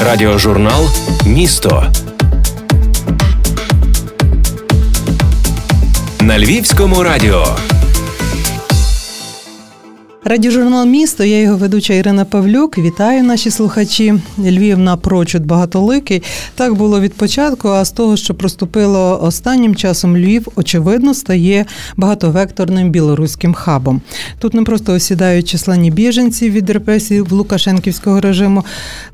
Радіожурнал Місто на Львівському радіо. Радіожурнал місто, я його ведуча Ірина Павлюк. Вітаю наші слухачі. Львів напрочуд багатоликий. Так було від початку. А з того, що проступило останнім часом, Львів, очевидно, стає багатовекторним білоруським хабом. Тут не просто осідають численні біженці від репресій в Лукашенківського режиму.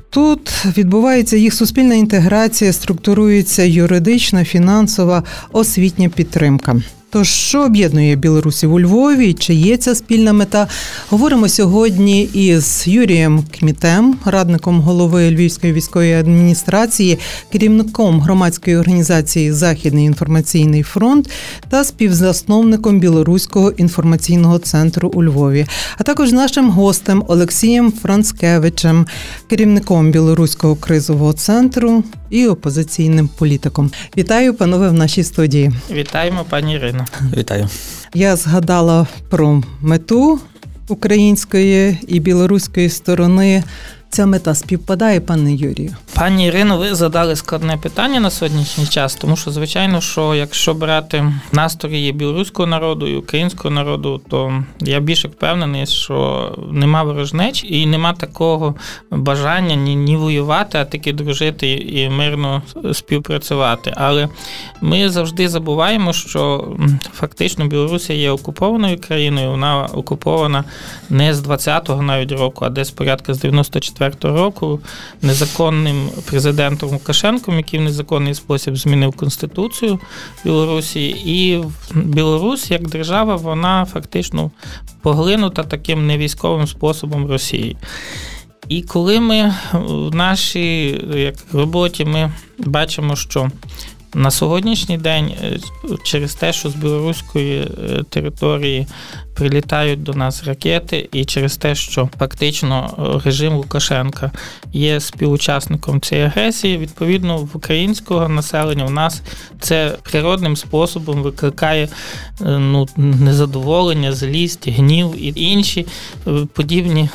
Тут відбувається їх суспільна інтеграція, структурується юридична, фінансова, освітня підтримка. Тож, що об'єднує білорусів у Львові? Чи є ця спільна мета? Говоримо сьогодні із Юрієм Кмітем, радником голови Львівської військової адміністрації, керівником громадської організації Західний інформаційний фронт та співзасновником Білоруського інформаційного центру у Львові, а також нашим гостем Олексієм Францкевичем, керівником білоруського кризового центру і опозиційним політиком. Вітаю, панове, в нашій студії. Вітаємо, пані Ірино. Вітаю. Я згадала про мету української і білоруської сторони ця мета співпадає, пане Юрію? Пані Ірино, ви задали складне питання на сьогоднішній час, тому що, звичайно, що якщо брати настрої білоруського народу і українського народу, то я більше впевнений, що нема ворожнеч і нема такого бажання ні, ні воювати, а таки дружити і мирно співпрацювати. Але ми завжди забуваємо, що фактично Білорусія є окупованою країною, вона окупована не з 20-го навіть року, а десь порядка з 94 2004 року незаконним президентом Лукашенком, який в незаконний спосіб змінив конституцію Білорусі, і Білорусь як держава, вона фактично поглинута таким невійськовим способом Росії. І коли ми в нашій як роботі ми бачимо, що на сьогоднішній день е, через те, що з білоруської е, території прилітають до нас ракети, і через те, що фактично е, режим Лукашенка є співучасником цієї агресії, відповідно в українського населення в нас це природним способом викликає ну, незадоволення, злість, гнів і інші подібні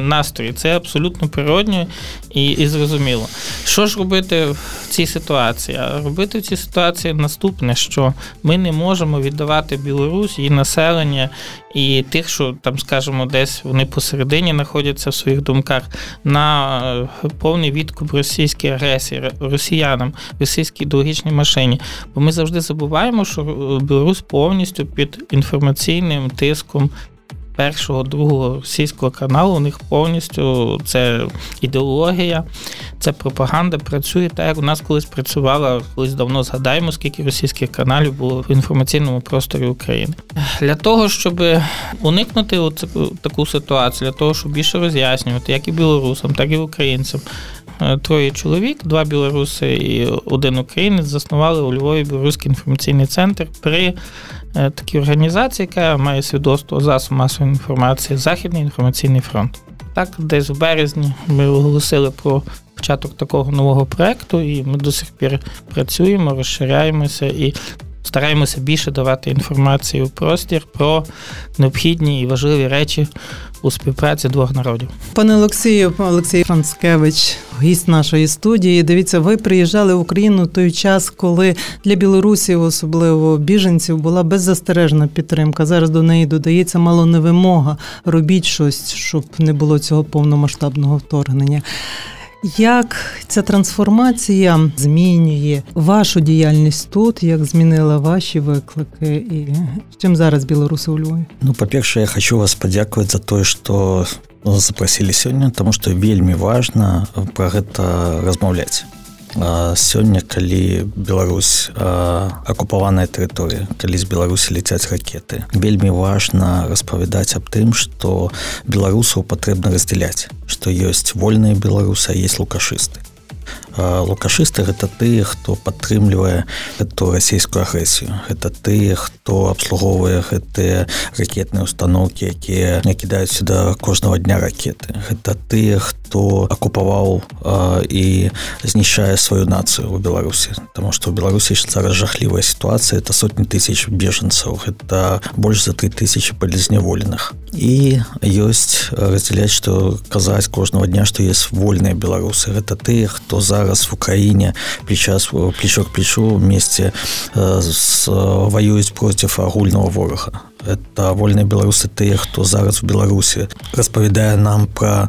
настрої. Це абсолютно природньо і, і зрозуміло. Що ж робити в цій ситуації? Робити в цій ситуації наступне, що ми не можемо віддавати Білорусь і населення і тих, що там, скажімо, десь вони посередині знаходяться в своїх думках на е, повний відкуп російській агресії, росіянам, російській ідеологічній машині. Бо ми завжди забуваємо, що Білорусь повністю під інформаційним тиском першого, другого російського каналу. У них повністю це ідеологія, це пропаганда працює так, як у нас колись працювала, колись давно згадаємо, скільки російських каналів було в інформаційному просторі України. Для того, щоб уникнути таку ситуацію, для того, щоб більше роз'яснювати, як і білорусам, так і українцям. Е, троє чоловік, два білоруси і один українець заснували у Львові білоруський інформаційний центр при Е, такій організації, яка має свідоцтво засоб масової інформації Західний інформаційний фронт. Так, десь в березні ми оголосили про початок такого нового проекту, і ми до сих пір працюємо, розширяємося і стараємося більше давати інформацію в простір про необхідні і важливі речі у співпраці двох народів. Пане Олексію, Олексій Францкевич, гість нашої студії. Дивіться, ви приїжджали в Україну той час, коли для білорусів, особливо біженців, була беззастережна підтримка. Зараз до неї додається мало не вимога. Робіть щось, щоб не було цього повномасштабного вторгнення. Як ця трансформація змінює вашу діяльність тут, як змінила ваші виклики, і з чим зараз білоруси у Львові? Ну, па-перше, я хочу вас падзякаваць за тое, што запросілі сёння, таму што вельмі важна пра гэта размаўляць. Сёння калі Беларусь акупаваная тэрыторыя калі з беларусі ляцяць ракеты вельмі важна распавядаць аб тым што беларусаў патрэбна раздзяляць што ёсць вольныя беларусы есть лукашысты. Лукашысты гэта тыя хто падтрымлівае эту расійскую агрэсію. Это тыя хто абслугоўвае гэтыя ракетныя установкі якія не кідаюць сюда кожнага дня ракеты. Гэта тыя хто хто акупаваў і знішчае сваю нацыю ў беларусі Таму што ў беларусі зараз жахлівая сітуацыя это сотні тысяч бежанцаў гэта больш за три тысячи палізняволеных і ёсць раздзяляць што казаць кожнага дня што есть вольныя беларусы гэта тыя хто зараз в Украіне плечас плечок плечу вместе з ваююць проціў агульного ворага это вольныя беларусы тыя хто зараз у беларусі распавядае нам пра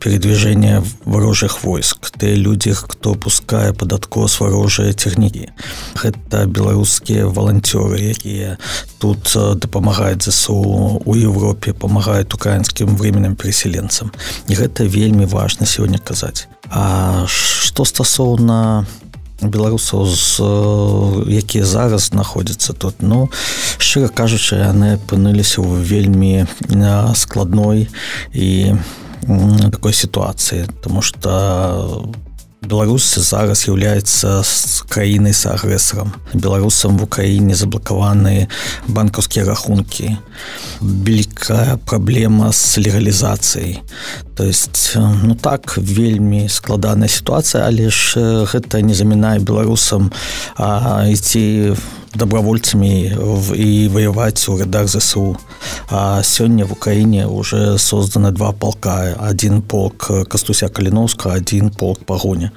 передвижение варожых войск ты людзі хто пускае падаткос варожыя цягнікі гэта беларускія валанцёры якія тут дапамагаюць ЗСУ у Европе памагаюць украінскім временным переселенцам і гэта вельмі важна сёння казаць А што стасоўна беларусаў з якія зараз знаходзяцца тут. Ну шчыра кажучы яны апынуліся ў вельмі складной і такой сітуацыі тому что Беларусь зараз з'яўляецца з краінай з агрэсарам. Беларусам в Украіне заблакаваны банкаўскія рахункі. Вялікая праблема з легалізацыяй. То есть ну так вельмі складаная сітуацыя, але ж гэта не замінае беларусам ісці добровольцамі і воеваць у рядах ЗСУ. А сёння в Украіне уже созданы два полка. Один полк Кастуся Каліновска, один полк пагоня.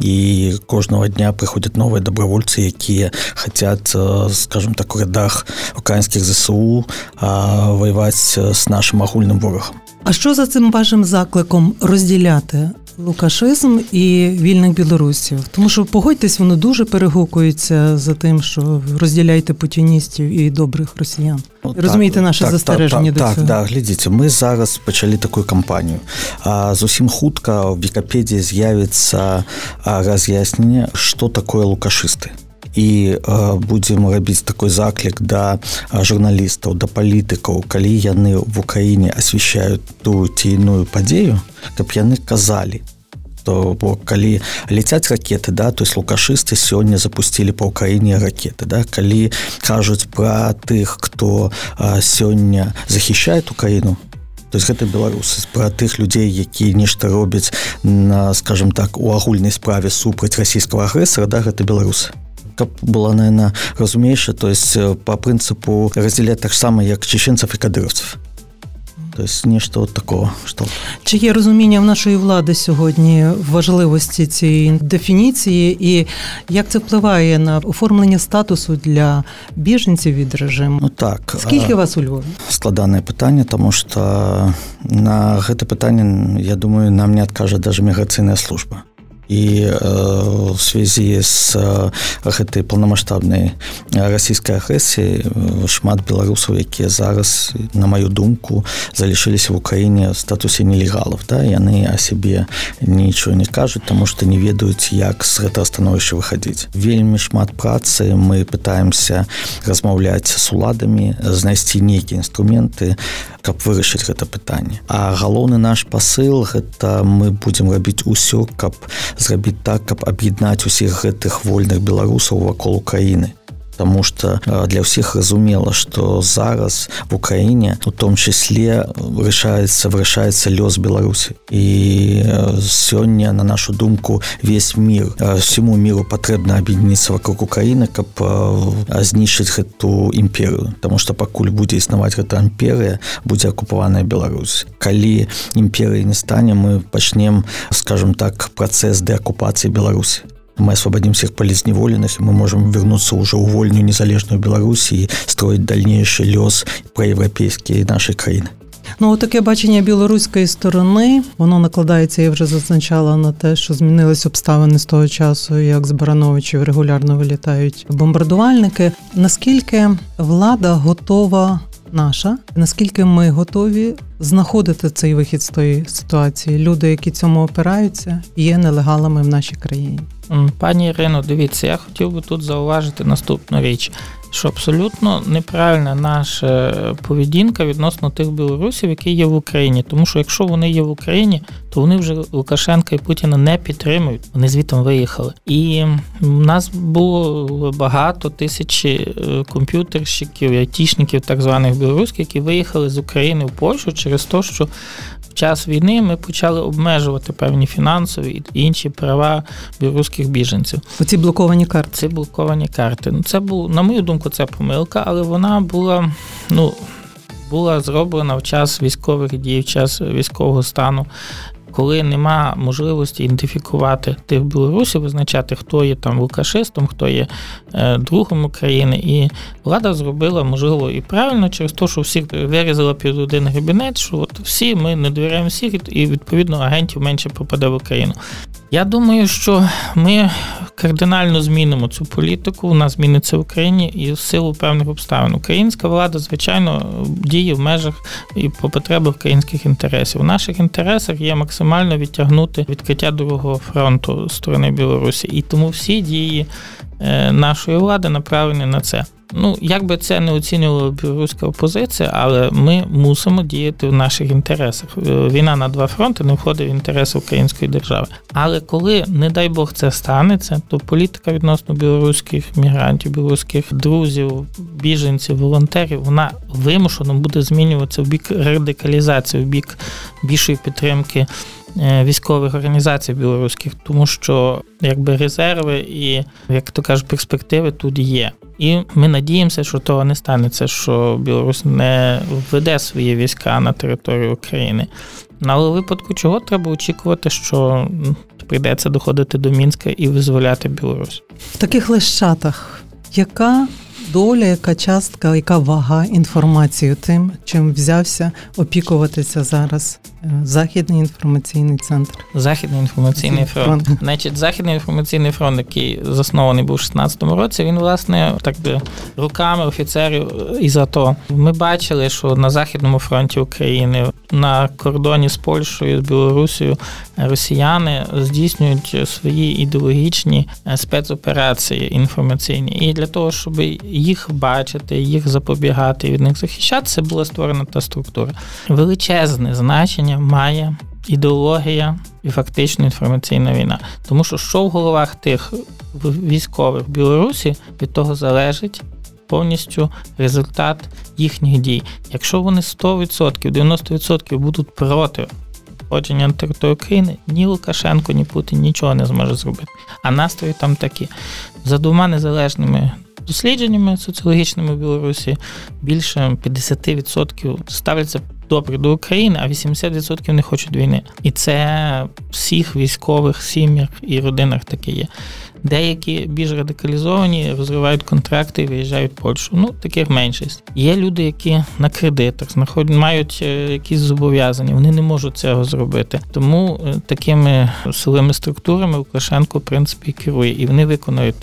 І кожного дня прыходят новыя добровольцы, якія хотят, скажем так, у рядах украінскіх ЗСУ воеваць з нашим агульным ворогам. А що за цим вашим закликом розділяти лукашизм і вільних білорусів? Тому що погодьтесь, воно дуже перегукується за тим, що розділяйте путіністів і добрих росіян. Ну, Розумієте так, наше так, застереження так, до так, цього? Так, глядзіце, мы зараз пачалі такую кампанію. А зусім хутка в Вікіпедії з'явіцца раз'ясненне, што такое лукашысты І будзем рабіць такой заклік да журналістаў да палітыкаў калі яны в Украіне асвящаюць ту ці іную падзею каб яны казалі то бо калі ляцяць ракеты да то есть лукашысты сёння запусцілі па ўкраіне ракеты да калі кажуць пра тых хто сёння захищает украіну то есть гэта беларусы пра тых людзей якія нешта робяць на скажем так у агульнай справе супраць расійскага агрэсара да гэта беларусы была наверное разумейша то есть по прынцыпу раздзяляць таксама як чеченцев і кадыровцев то есть нешта от такого што чи є розуміння в нашої влади сьогодні важливості цієї дефініції, і як це впливає на оформлення статусу для біженців від режиму? Ну так скільки вас у Львові? складане питання, тому що на гэта питання, я думаю, нам не адкажа даже міграцыйная служба І в связи з гэтай паўнамасштабнай расійскай агрэсіі шмат беларусаў якія зараз на маю думку залішыліся в Украіне статусе нелегалов да? Яны о сябе нічого не кажуць тому что не ведаюць як з гэтага становішча выхадзіць. Вельмі шмат працы. Мы пытаемся размаўляць с уладамі знайсці нейкія інструменты каб вырашыць гэта пытанне. А галоўны наш посыл гэта мы будзем рабіць усё каб зрабіць так каб аб'яднаць усіх гэтых вольных беларусаў вакол Украіны Таму что для ўсіх разумела что зараз в Украіне у том числе вырашаецца вырашаецца лёс Беларусі і сёння на нашу думку весь мир всему миру патрэбна аб'ядніцца вокруг Украіны каб знішчыць гэту імперыю Таму что пакуль будзе існаваць гэта імперыя будзе акупаваная Беларусь. Калі імперыі не стане мы пачнем скажем так працэс дэакупацыі Беларусі мы освободим всех полизневоленных, и мы можем вернуться уже у вольную незалежную Беларусь и строить дальнейший лес проевропейської нашої країни. Ну, таке бачення білоруської сторони, воно накладається, я вже зазначала на те, що змінились обставини з того часу, як з Барановичів регулярно вилітають бомбардувальники. Наскільки влада готова наша, наскільки ми готові знаходити цей вихід з тої ситуації? Люди, які цьому опираються, є нелегалами в нашій країні. Пані Ірино, дивіться, я хотів би тут зауважити наступну річ що абсолютно неправильна наша поведінка відносно тих білорусів, які є в Україні. Тому що якщо вони є в Україні, то вони вже Лукашенка і Путіна не підтримують. Вони звітом виїхали. І в нас було багато тисячі е, комп'ютерщиків, айтішників, так званих білоруських, які виїхали з України в Польщу через те, що в час війни ми почали обмежувати певні фінансові і інші права білоруських біженців. Оці блоковані карти. Ці блоковані карти. Ну, це був, на мою думку, це помилка, але вона була, ну. Була зроблена в час військових дій, в час військового стану коли нема можливості ідентифікувати тих білорусів, визначати, хто є там лукашистом, хто є е, другом України, і влада зробила, можливо, і правильно через те, що всіх вирізала під один габінет, що от всі ми не довіряємо всіх, і відповідно агентів менше попаде в Україну. Я думаю, що ми кардинально змінимо цю політику. Нас зміниться в Україні і в силу певних обставин. Українська влада, звичайно, діє в межах і по потребах українських інтересів. У наших інтересах є максимально відтягнути відкриття другого фронту сторони Білорусі, і тому всі дії е, нашої влади направлені на це. Ну, як би це не оцінювала білоруська опозиція, але ми мусимо діяти в наших інтересах. Е, війна на два фронти не входить в інтереси української держави. Але коли, не дай Бог, це станеться, то політика відносно білоруських мігрантів, білоруських друзів, біженців, волонтерів, вона вимушено буде змінюватися в бік радикалізації, в бік більшої підтримки. Е, військових організацій білоруських, тому що якби резерви і, як то кажуть, перспективи тут є. І ми надіємося, що того не станеться, що Білорусь не введе свої війська на територію України. Але у випадку чого треба очікувати, що прийдеться доходити до Мінська і визволяти Білорусь в таких лещатах. Яка доля, яка частка, яка вага інформації тим, чим взявся опікуватися зараз е, західний інформаційний центр? Західний інформаційний фронт. фронт. Значить, західний інформаційний фронт, який заснований був у 16-му році, він власне так би руками офіцерів із АТО. Ми бачили, що на західному фронті України на кордоні з Польщею з Білорусією росіяни здійснюють свої ідеологічні е, спецоперації інформаційні, і для того, щоб їх бачити, їх запобігати від них захищатися, була створена та структура. Величезне значення має ідеологія і фактично інформаційна війна. Тому що що в головах тих військових в Білорусі від того залежить. Повністю результат їхніх дій. Якщо вони 100%, 90% будуть проти входження на територію України, ні Лукашенко, ні Путін нічого не зможе зробити. А настрої там такі. За двома незалежними дослідженнями соціологічними в Білорусі більше 50% ставляться добре до України, а 80% не хочуть війни. І це всіх військових сім'ях і родинах таке є. Деякі більш радикалізовані розривають контракти і виїжджають в Польщу. Ну, таких меншість. Є люди, які на кредитах знаходять, мають е, якісь зобов'язання, вони не можуть цього зробити. Тому е, такими силовими структурами Лукашенко, в принципі, керує, і вони виконують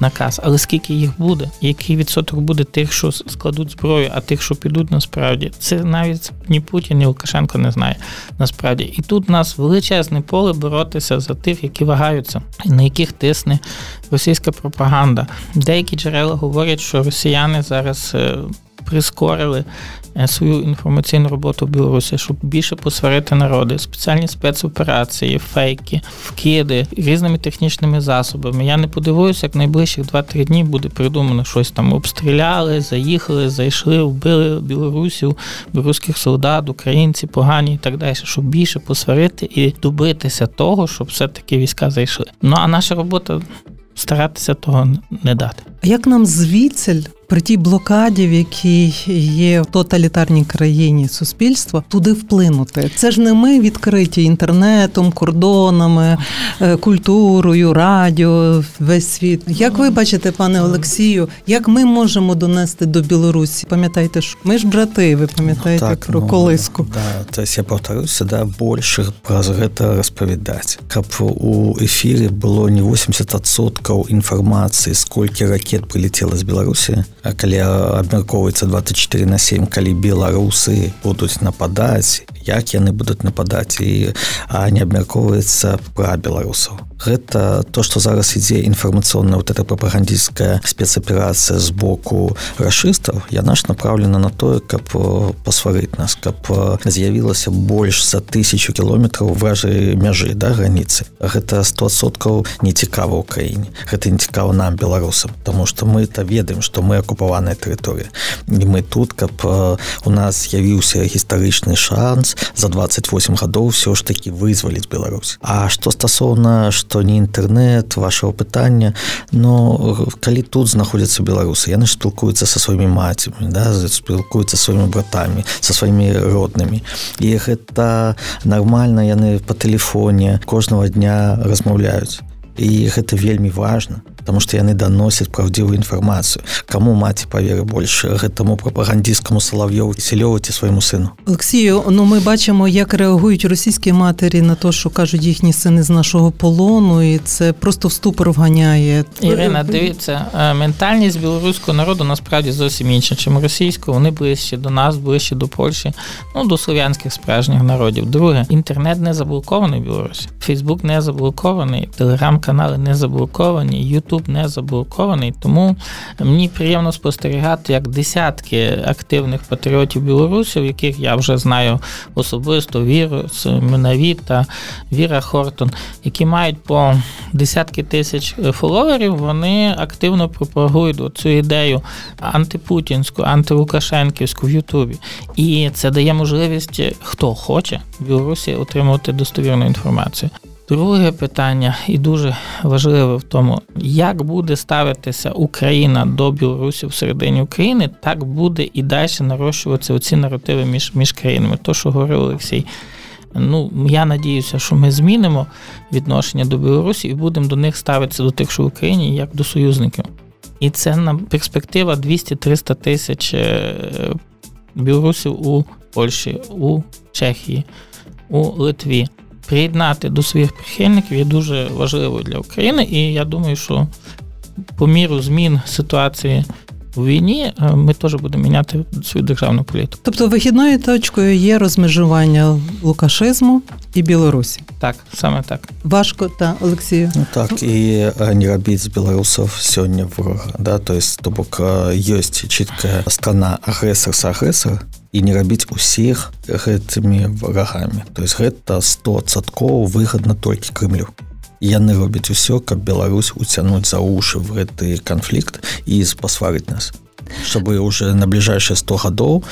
наказ. Але скільки їх буде, який відсоток буде тих, що складуть зброю, а тих, що підуть насправді, це навіть ні Путін, ні Лукашенко не знає насправді. І тут у нас величезне поле боротися за тих, які вагаються, на яких тисне російська пропаганда. Деякі джерела говорять, що росіяни зараз е, прискорили свою інформаційну роботу в Білорусі, щоб більше посварити народи, спеціальні спецоперації, фейки, вкиди різними технічними засобами. Я не подивуюся, як найближчих 2-3 дні буде придумано щось там. Обстріляли, заїхали, зайшли, вбили білорусів, білоруських солдат, українці, погані і так далі, щоб більше посварити і добитися того, щоб все-таки війська зайшли. Ну а наша робота старатися того не дати. Як нам звідсель при тій блокаді, в якій є в тоталітарній країні суспільства, туди вплинути. Це ж не ми відкриті інтернетом, кордонами, е, культурою, радіо, весь світ. Як ви бачите, пане Олексію, як ми можемо донести до Білорусі? Пам'ятаєте, що ми ж брати, ви пам'ятаєте ну, так, про ну, колиску? Да, то есть я повторюся, да, больше про гэта распавядаць. Каб у эфире было не 80% інфармацыі, сколькі ракет прилетела з Беларусі, калі абмяркоўваецца 24 на 7 калі беларусы будуць нападаць як яны будуць нападаць і а не абмяркоўваецца пра беларусаў. Гэта то что зараз ідзе інфармацыйная вот эта прапагандистская спецаперацыя з боку рашыстаў яна ж направлена на тое каб пасварыць нас каб з'явілася больш за тысячу кіલોметраў вражай мяжы да граніцы. Гэта 100соткаў не цікава ў краіне гэта не цікава нам беларусам. Тому что мы это ведаем что мы акупаваная тэрыторыя і мы тут каб у нас з'явіўся гістарычны шанс за 28 гадоў все ж таки вызваліць Беларусь. А что стасоўна что не інтэрнет вашего пытання но калі тут знаходзяцца беларусы яны ж спілкуюцца со сваімі мацямі да спілкуюцца сваімі братамі со сваімі роднымі і гэта нормально яны по тэлефоне кожного дня размаўляюць і гэта вельмі важно потому что яны даносяць праўдзівую інфармацыю кому маці паверы больш гэтаму прапагандісткаму салав'ёву селёву ці свайму сыну Олексію ну ми бачимо як реагують російські матері на те що кажуть їхні сини з нашого полону і це просто в ступор вганяє Ірина дивіться ментальність білоруського народу насправді зовсім інша чим російського вони ближче до нас ближче до Польщі ну до слов'янських справжніх народів друге інтернет не заблокований в Білорусі Фейсбук не заблокований телеграм-канали не заблоковані Ютуб YouTube не заблокований, тому мені приємно спостерігати, як десятки активних патріотів білорусів, яких я вже знаю особисто, Віру Минаві та Віра Хортон, які мають по десятки тисяч фоловерів, вони активно пропагують цю ідею антипутінську, антилукашенківську в Ютубі. І це дає можливість, хто хоче в Білорусі отримувати достовірну інформацію. Друге питання, і дуже важливе в тому, як буде ставитися Україна до Білорусі всередині України, так буде і далі нарощуватися оці наративи між між країнами. То, що говорив Олексій. Ну, я надіюся, що ми змінимо відношення до Білорусі і будемо до них ставитися до тих, що в Україні, як до союзників. І це на перспектива 200-300 тисяч е, білорусів у Польщі, у Чехії, у Литві приєднати до своїх прихильників є дуже важливою для України, і я думаю, що по міру змін ситуації у війні е, ми теж будемо міняти свою державну політику. Тобто вихідною точкою є розмежування лукашизму і Білорусі. Так, саме так. Важко та Олексію. Ну, так і не робіть з білорусів сьогодні ворога. Да? Тобто, то бок є чітка страна агресор з агресор, і не рабіць усіх гэтымі варагамі. То есть гэта 100цаткоў выгадна толькі крымлю яны робяць усё каб Беларусь уцянуць за уши в гэты канфлікт і пасварыць нас. Чтобы уже на ближайшие 100 гадоў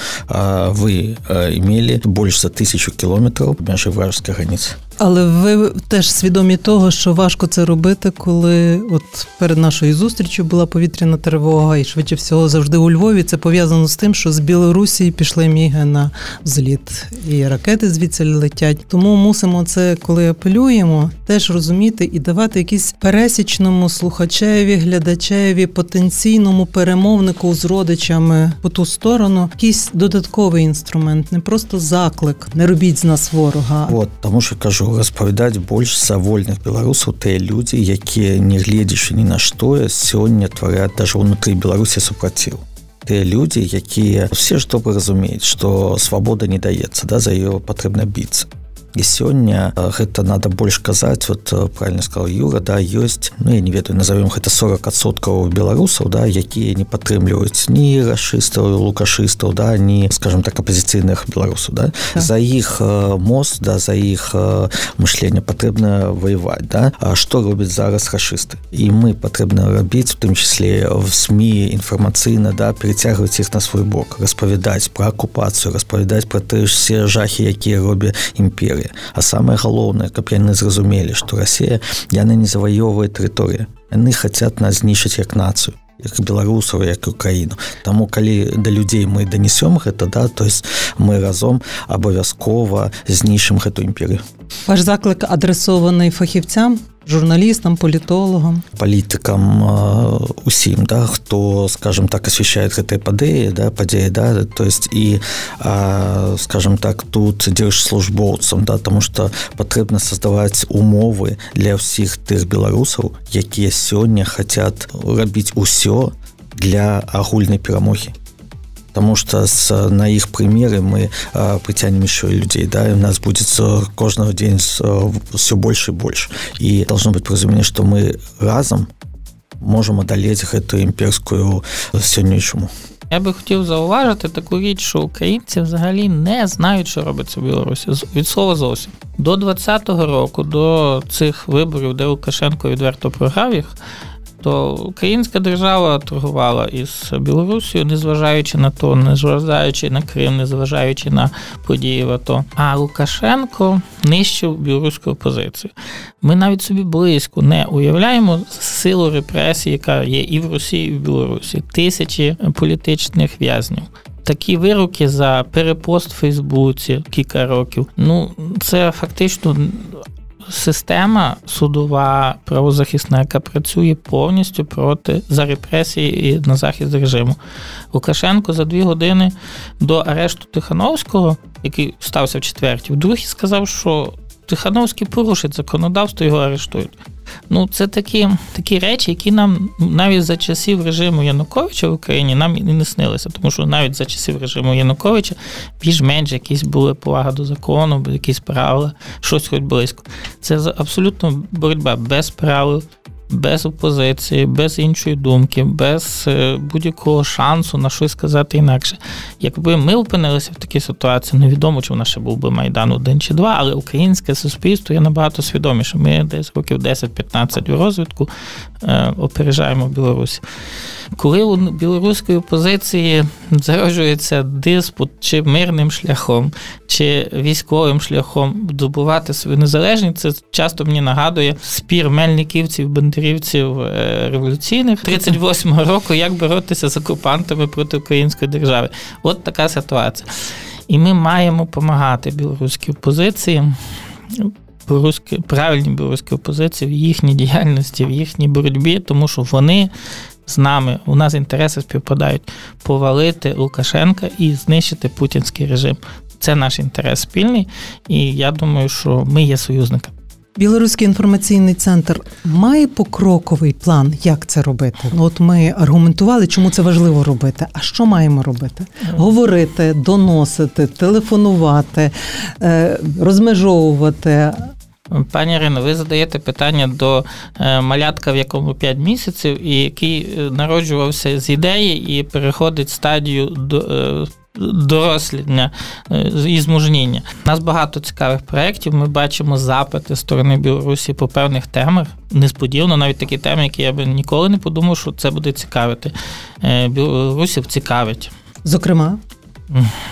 вы имели больш за тысячу кіલોметраў мяжы вражескай границы Але ви теж свідомі того, що важко це робити, коли от перед нашою зустрічю була повітряна тривога, і швидше всього завжди у Львові. Це пов'язано з тим, що з Білорусі пішли міги на взліт, і ракети звідси летять. Тому мусимо це, коли апелюємо, теж розуміти і давати якісь пересічному слухачеві, глядачеві, потенційному перемовнику з родичами по ту сторону, якийсь додатковий інструмент, не просто заклик, не робіть з нас ворога. От тому що кажу распавядаць больш за вольных беларусаў тыя людзі якія не гледзячы ні на што сёння тварят даже ўнутры беларусі супраціў. Тыя людзі якія все ж добра разумеюць што свабода не даецца да за ее патрэбна біцца і сёння гэта надо больш казаць вот правильно сказал юра да ёсць ну я не ведаю назовем гэта 40соткаў беларусаў да якія не падтрымліваюць ні расшыстаў лукашыстаў да не скажем так апозіцыйных беларусаў да? да. За іх мост да за іх мышлення патрэбна воевать да. А что робіць зараз рашысты і мы патрэбна рабіць у тым числе в сМ інфармацыйна да перецягваць іх на свой бок распавядаць про акупацыю распавядаць про ты все жахі якія робя імперы тэрыторыі. А самае галоўнае каб яны зразумелі што Росія яны не заваёввае тэрыторыя яны хацят нас знішыць як нацыю як беларусаў як украіну. Таму калі да людзей мы данесём гэта да то есть мы разом абавязкова знішым гэту імперію ваш заклик адресований фахівцям журналістам, політологам, палітыкам усім да хто скажем так асвящает гэтай падэі да падзеі да то есть і а, скажем так тут дзяржслужбоўцам да тому что патрэбна создаваць умовы для ўсіх тых беларусаў якія сёння хотят рабіць усё для агульнай перамогі Таму што з, на іх прымеры мы а, прыцянем еще людзей да у нас будет кожного дзень все больше і больш і должно быть разумение что мы разам можем адалець гэтую імперскую сённяйчаму Я би хотів зауважити таку річ, що українці взагалі не знають, що робиться в Білорусі від слова зовсім до 20-го року, до цих виборів, де Лукашенко відверто програв їх, то українська держава торгувала із Білорусією, незважаючи на то, незважаючи на Крим, незважаючи на події в АТО. А Лукашенко нищив білоруську опозицію. Ми навіть собі близько не уявляємо силу репресії, яка є і в Росії, і в Білорусі. Тисячі політичних в'язнів. Такі вироки за перепост в Фейсбуці кілька років. Ну це фактично система судова правозахисна, яка працює повністю проти за репресії і на захист режиму. Лукашенко за дві години до арешту Тихановського, який стався в четвертій, вдруге сказав, що Тихановський порушить законодавство, його арештують. Ну, це такі такі речі, які нам навіть за часів режиму Януковича в Україні нам і не снилися, тому що навіть за часів режиму Януковича більш-менш якісь були повага до закону, якісь правила, щось хоч близько. Це абсолютно боротьба без правил, без опозиції, без іншої думки, без е, будь-якого шансу на щось сказати інакше. Якби ми опинилися в такій ситуації, невідомо, чи в нас ще був би Майдан один чи два, але українське суспільство є набагато свідоміше. Ми десь років 10-15 у розвитку опережаємо Білорусь. Коли у білоруської опозиції зароджується диспут чи мирним шляхом, чи військовим шляхом добувати свою незалежність, це часто мені нагадує спір мельниківців, бандерівців е, революційних 38-го року, як боротися з окупантами проти української держави. От така ситуація. І ми маємо допомагати білоруській опозиції. Білоруські, правильні білоруські опозиції в їхній діяльності, в їхній боротьбі, тому що вони з нами, у нас інтереси співпадають повалити Лукашенка і знищити путінський режим. Це наш інтерес спільний, і я думаю, що ми є союзниками. Білоруський інформаційний центр має покроковий план, як це робити. Ну, От ми аргументували, чому це важливо робити. А що маємо робити? Говорити, доносити, телефонувати, е, розмежовувати. Пані Ірино, ви задаєте питання до е, малятка, в якому 5 місяців, і який е, народжувався з ідеї і переходить стадію до. Е, доросління і змужніння. У нас багато цікавих проєктів. Ми бачимо запити сторони Білорусі по певних темах. Несподівано, навіть такі теми, які я би ніколи не подумав, що це буде цікавити. Білорусів цікавить. Зокрема,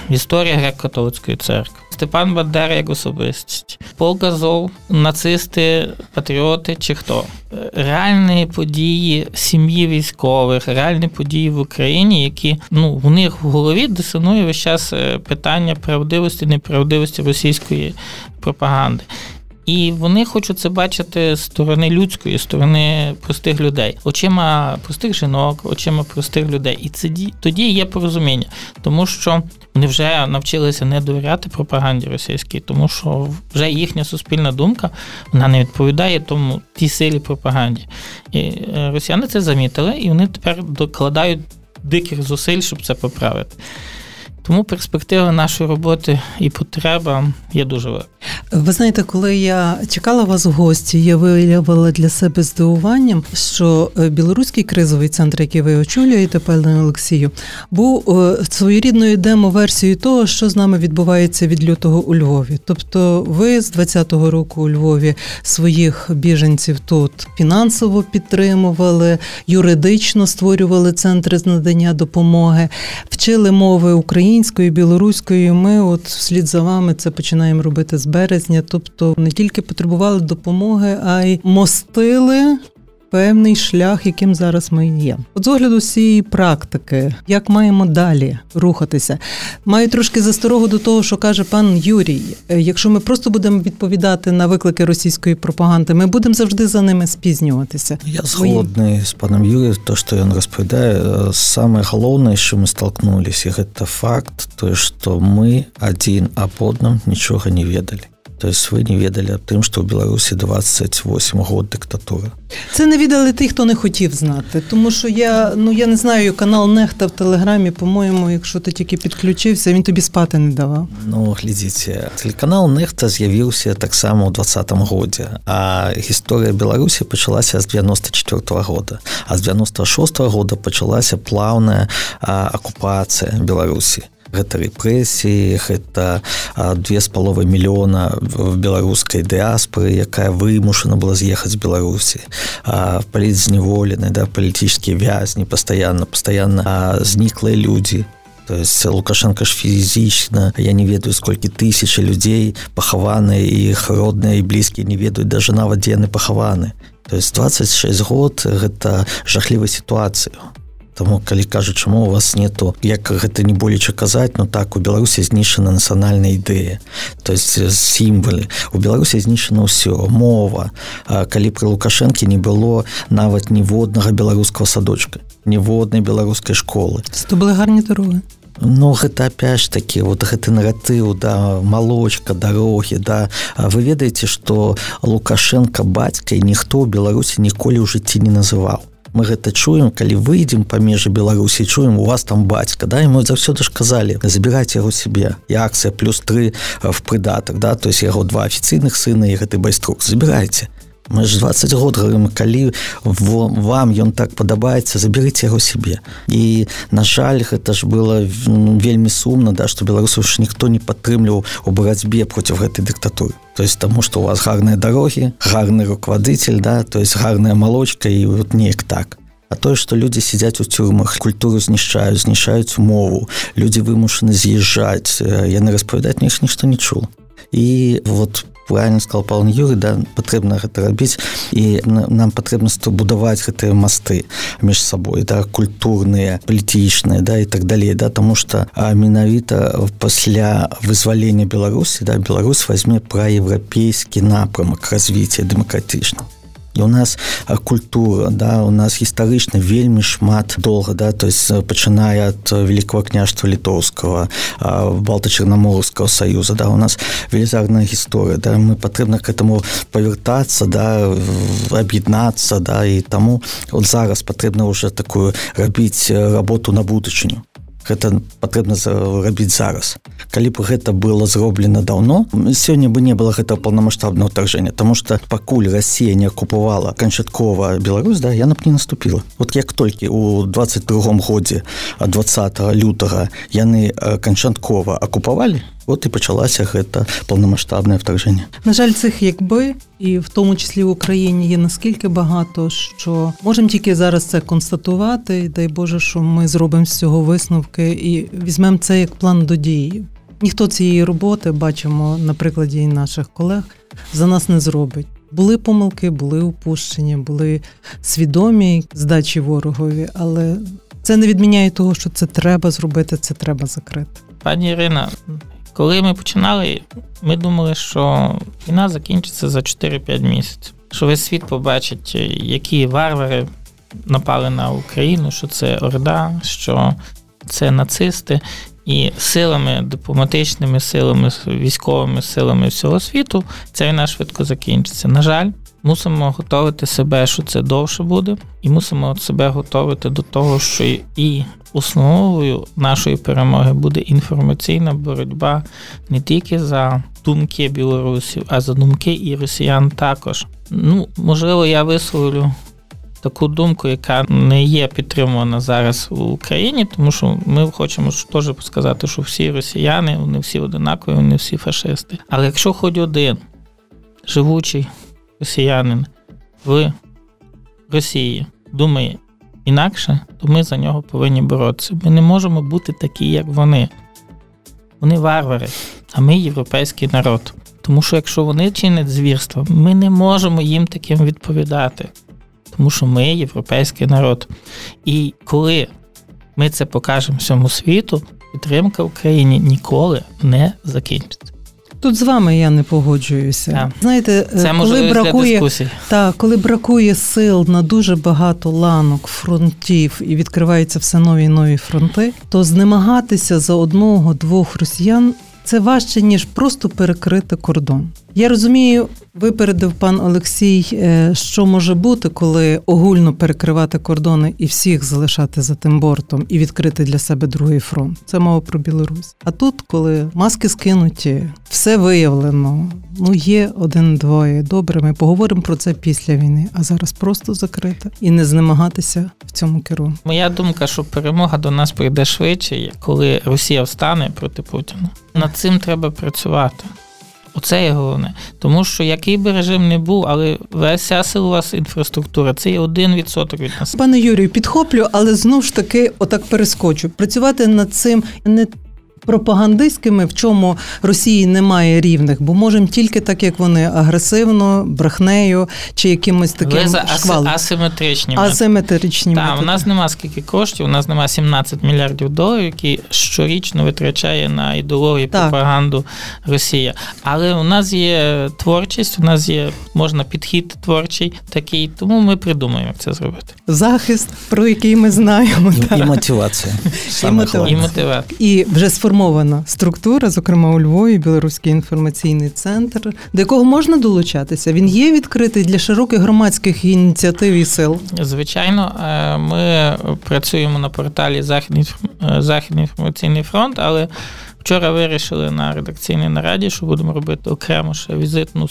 історія греко-католицької церкви. Степан Бандера як особистість, показов, нацисти, патріоти чи хто. Реальні події сім'ї військових, реальні події в Україні, які ну в них в голові дисонує весь час е, питання правдивості, неправдивості російської пропаганди. І вони хочуть це бачити з сторони людської, з сторони простих людей, очима простих жінок, очима простих людей. І це тоді є порозуміння, тому що вони вже навчилися не довіряти пропаганді російській, тому що вже їхня суспільна думка вона не відповідає тому тій силі пропаганді. І е, росіяни це замітили, і вони тепер докладають диких зусиль, щоб це поправити. Тому перспектива нашої роботи і потреба є дуже велика. Ви знаєте, коли я чекала вас в гості, я виявила для себе здивуванням, що е, білоруський кризовий центр, який ви очолюєте, пане Олексію, був е, своєрідною демо-версією того, що з нами відбувається від лютого у Львові. Тобто, ви з 20-го року у Львові своїх біженців тут фінансово підтримували, юридично створювали центри з надання допомоги, вчили мови української, білоруської. Ми, от вслід за вами, це починаємо робити з березня, тобто не тільки потребували допомоги, а й мостили. Певний шлях, яким зараз ми є, от з огляду цієї практики, як маємо далі рухатися, маю трошки засторогу до того, що каже пан Юрій. Е, якщо ми просто будемо відповідати на виклики російської пропаганди, ми будемо завжди за ними спізнюватися. Я згодний з паном Юрієм, то що він розповідає. Саме головне, що ми столкнулися, це факт, то що ми один об одном нічого не ведали. То есть ви не ведалі аб тым, што ў Беларусі 28 год дыктатура. Це не віддали ті, хто не хотів знати. Тому що я ну я не знаю, канал Нехта в Телеграмі, по-моєму, якщо ти тільки підключився, він тобі спати не давав. Ну, глядзіце, телеканал Нехта з'явіўся таксама ў двадцатым годзе, а гісторыя Беларусі пачалася з 94 -го года. А з 96 -го года пачалася плаўная акупацыя Беларусі. Гэта рэпрэсіі гэта две з паловай мільёна в беларускай дыаспоры якая вымушана была з'ехаць з беларусі. Палітзневолены да палітычныя вязні пастаянна пастаянна зніклыя людзі. То есть лукашенко ж фізічна я не ведаю сколькі тысячи людзей пахаваныя іх родныя і блізкія не ведаюць даже нават дзе яны пахаваны. То есть 26 год гэта жахлівай сітуацыю Таму калі кажу чаму у вас нету як гэта не болеча казаць но так у беларусі знішана нацыянальная ідэя. То есть сімвалы. У беларусі знішана ўсё. Мова. Калі пры лукашэнкі не было нават ніводнага беларускага садочка ніводнай беларускай школы. То былі гарні дарогі? Ну гэта опять ж таки вот гэты наратыў да малочка дарогі да. Вы ведаеце что лукашенко бацька і ніхто ў беларусі ніколі ў жыцці не называў мы гэта чуем калі выйдзем па межы беларусі чуем у вас там бацька да і мы заўсёды ж казалі забіраць яго себе. І акцыя плюс тры в прыдатак да то есть яго два афіцыйных сына і гэты байструк. Забірайце мы ж 20 год говорим калі вам ён так падабаецца заберыце яго себе і на жаль гэта ж было вельмі сумна да что беларусаў ж ніхто не падтрымліваў у барацьбе против гэтай дыктатуры. То есть тому что у вас гарныя дарогі гарны руководитель да то есть гарная малочка і вот неяк так. А тое, што людзі сядзяць у цюрмах, культуру знішчаюць, знішаюць мову, людзі вымушаны з'язджаць, яны распавядаць іх нішто не чул. І вот правильно сказал пан Юрый да патрэбна гэта рабіць і нам патрэбна будаваць гэтыя масты між сабой да культурныя палітычныя да і так далей да тому что менавіта пасля вызвалення беларусі да Беларусь возьме пра еўрапейскі напрамак развіцця дэмакратычна і у нас культура да у нас гістарычна вельмі шмат долга да то есть пачынае ад великого княжства літоўскага балта-чарнаморского союза да у нас велізарная гісторыя да мы патрэбна к этому павяртацца да аб'яднацца да і таму от зараз патрэбна уже такую рабіць работу на будучыню гэта патрэбна рабіць зараз. Калі б гэта было зроблена даўно сёння бы не было гэта паўнамасштабного ўтаржэння тому что пакуль Росія не акупавала канчаткова Беларусь да яна б не наступила вот як толькі у 22 годзе 20 лютага яны канчаткова акупавалі от і пачалася гэта паўнамасштабнае вторжэнне на жаль цих якби і в тому числі в Україні є наскільки багато, що можемо тільки зараз це констатувати. Дай Боже, що ми зробимо з цього висновки і візьмемо це як план до дії. Ніхто цієї роботи бачимо на прикладі наших колег за нас не зробить. Були помилки, були упущення, були свідомі здачі ворогові, але це не відміняє того, що це треба зробити, це треба закрити. Пані Ірина, коли ми починали, ми думали, що війна закінчиться за 4-5 місяців. Що весь світ побачить, які варвари напали на Україну, що це Орда, що це нацисти, і силами, дипломатичними силами, військовими силами всього світу ця війна швидко закінчиться. На жаль, мусимо готувати себе, що це довше буде, і мусимо себе готувати до того, що і основою нашої перемоги буде інформаційна боротьба не тільки за думки білорусів, а за думки і росіян також. Ну, можливо, я висловлю. Таку думку, яка не є підтримувана зараз в Україні, тому що ми хочемо теж сказати, що всі росіяни, вони всі одинакові, вони всі фашисти. Але якщо хоч один живучий росіянин в Росії думає інакше, то ми за нього повинні боротися. Ми не можемо бути такі, як вони. Вони варвари, а ми європейський народ. Тому що якщо вони чинять звірство, ми не можемо їм таким відповідати. Тому що ми європейський народ. І коли ми це покажемо всьому світу, підтримка Україні ніколи не закінчиться. Тут з вами я не погоджуюся. Так. Знаєте, Це коли можливість бракує та коли бракує сил на дуже багато ланок, фронтів і відкриваються все нові і нові фронти, то знемагатися за одного-двох росіян. Це важче ніж просто перекрити кордон. Я розумію, випередив пан Олексій, е, що може бути, коли огульно перекривати кордони і всіх залишати за тим бортом і відкрити для себе другий фронт. Це мова про Білорусь. А тут, коли маски скинуті, все виявлено. Ну є один-двоє. Добре, ми поговоримо про це після війни. А зараз просто закрити і не знемагатися в цьому керу. Моя думка, що перемога до нас прийде швидше, коли Росія встане проти Путіна. Над цим треба працювати. Оце є головне. Тому що який би режим не був, але вся вас інфраструктура це є один відсоток від нас. Пане Юрію, підхоплю, але знову ж таки, отак перескочу. Працювати над цим не пропагандистськими, в чому Росії немає рівних, бо можемо тільки так, як вони агресивно, брехнею чи якимось таким Ви за шквалом. асиметричні асиметричні Так, методи. у нас нема скільки коштів, у нас нема 17 мільярдів доларів, які щорічно витрачає на ідеологію Так. пропаганду Росія. Але у нас є творчість, у нас є можна підхід творчий такий, тому ми придумаємо, як це зробити. захист, про який ми знаємо. И мотивация. Самое мотивация. І мотивація. І вже сформована структура, зокрема у Львові, Білоруський інформаційний центр, до якого можна долучатися. Він є відкритий для широких громадських ініціатив і сил. Звичайно, е, ми працюємо на порталі Західний е, Західний інформаційний фронт, але вчора вирішили на редакційній нараді, що будемо робити окремо ще візитну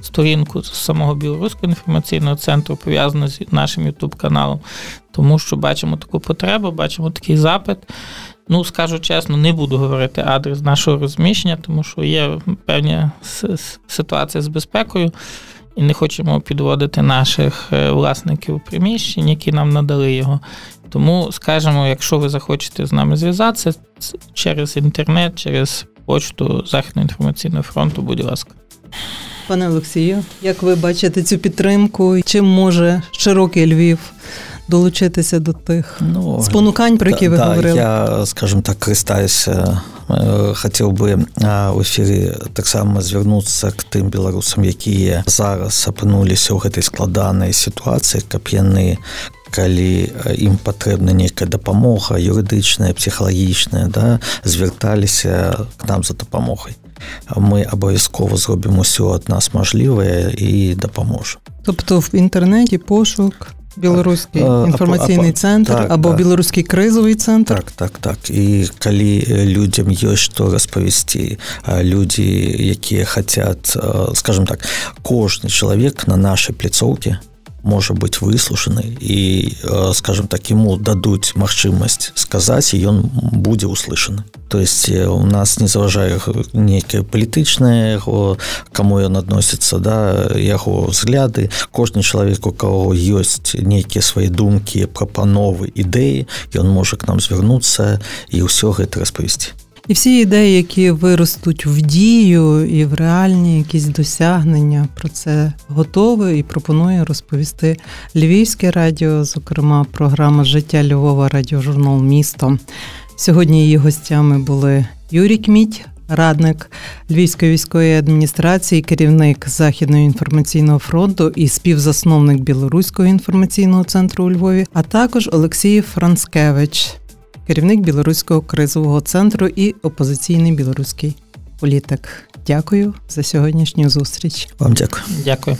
сторінку з самого білоруського інформаційного центру, пов'язану з нашим Ютуб каналом, тому що бачимо таку потребу, бачимо такий запит. Ну, скажу чесно, не буду говорити адрес нашого розміщення, тому що є певні с- с- ситуації з безпекою і не хочемо підводити наших е, власників приміщень, які нам надали його. Тому скажемо, якщо ви захочете з нами зв'язатися через інтернет, через почту Західного інформаційного фронту, будь ласка. Пане Олексію, як ви бачите цю підтримку? Чим може широкий Львів долучитися до тих Ну, спонукань, про які ви да, говорили? Я, скажем так, користаюсь, э, хотел бы а, у эфире так само звернуцца к тым беларусам, якія зараз апынуліся ў гэтай складанай сітуацыі, каб яны калі ім патрэбна нейкая дапамога юрыдычная псіхалагічная да звярталіся к нам за дапамогай мы абавязкова зробім усё ад нас мажлівае і дапаможам Тобто в інтернеті пошук, беларускі інфармацыйны цэнтр так, або да. беларускі крызавы цэнтр так так так і калі людзям ёсць што распавесці людзі якія хацят скажем так кожны чалавек на нашай пляцоўкі можа быць выслушаны і, э, скажем так, ему дадуць магчымасць сказаць, і ён будзе услышаны. То есть э, у нас не заважае нейкае палітычнае яго, каму ён адносіцца, да, яго взгляды. Кожны чалавек, у каго ёсць нейкія свае думкі, прапановы, ідэі, ён можа к нам звярнуцца і ўсё гэта распавесці. І всі ідеї, які виростуть в дію і в реальні якісь досягнення, про це готове і пропонує розповісти Львівське радіо, зокрема, програма Життя Львова, радіожурнал Місто. Сьогодні її гостями були Юрій Кміть, радник Львівської військової адміністрації, керівник Західного інформаційного фронту і співзасновник Білоруського інформаційного центру у Львові, а також Олексій Францкевич, керівник Білоруського кризового центру і опозиційний білоруський політик. Дякую за сьогоднішню зустріч. Вам дякую. Дякую.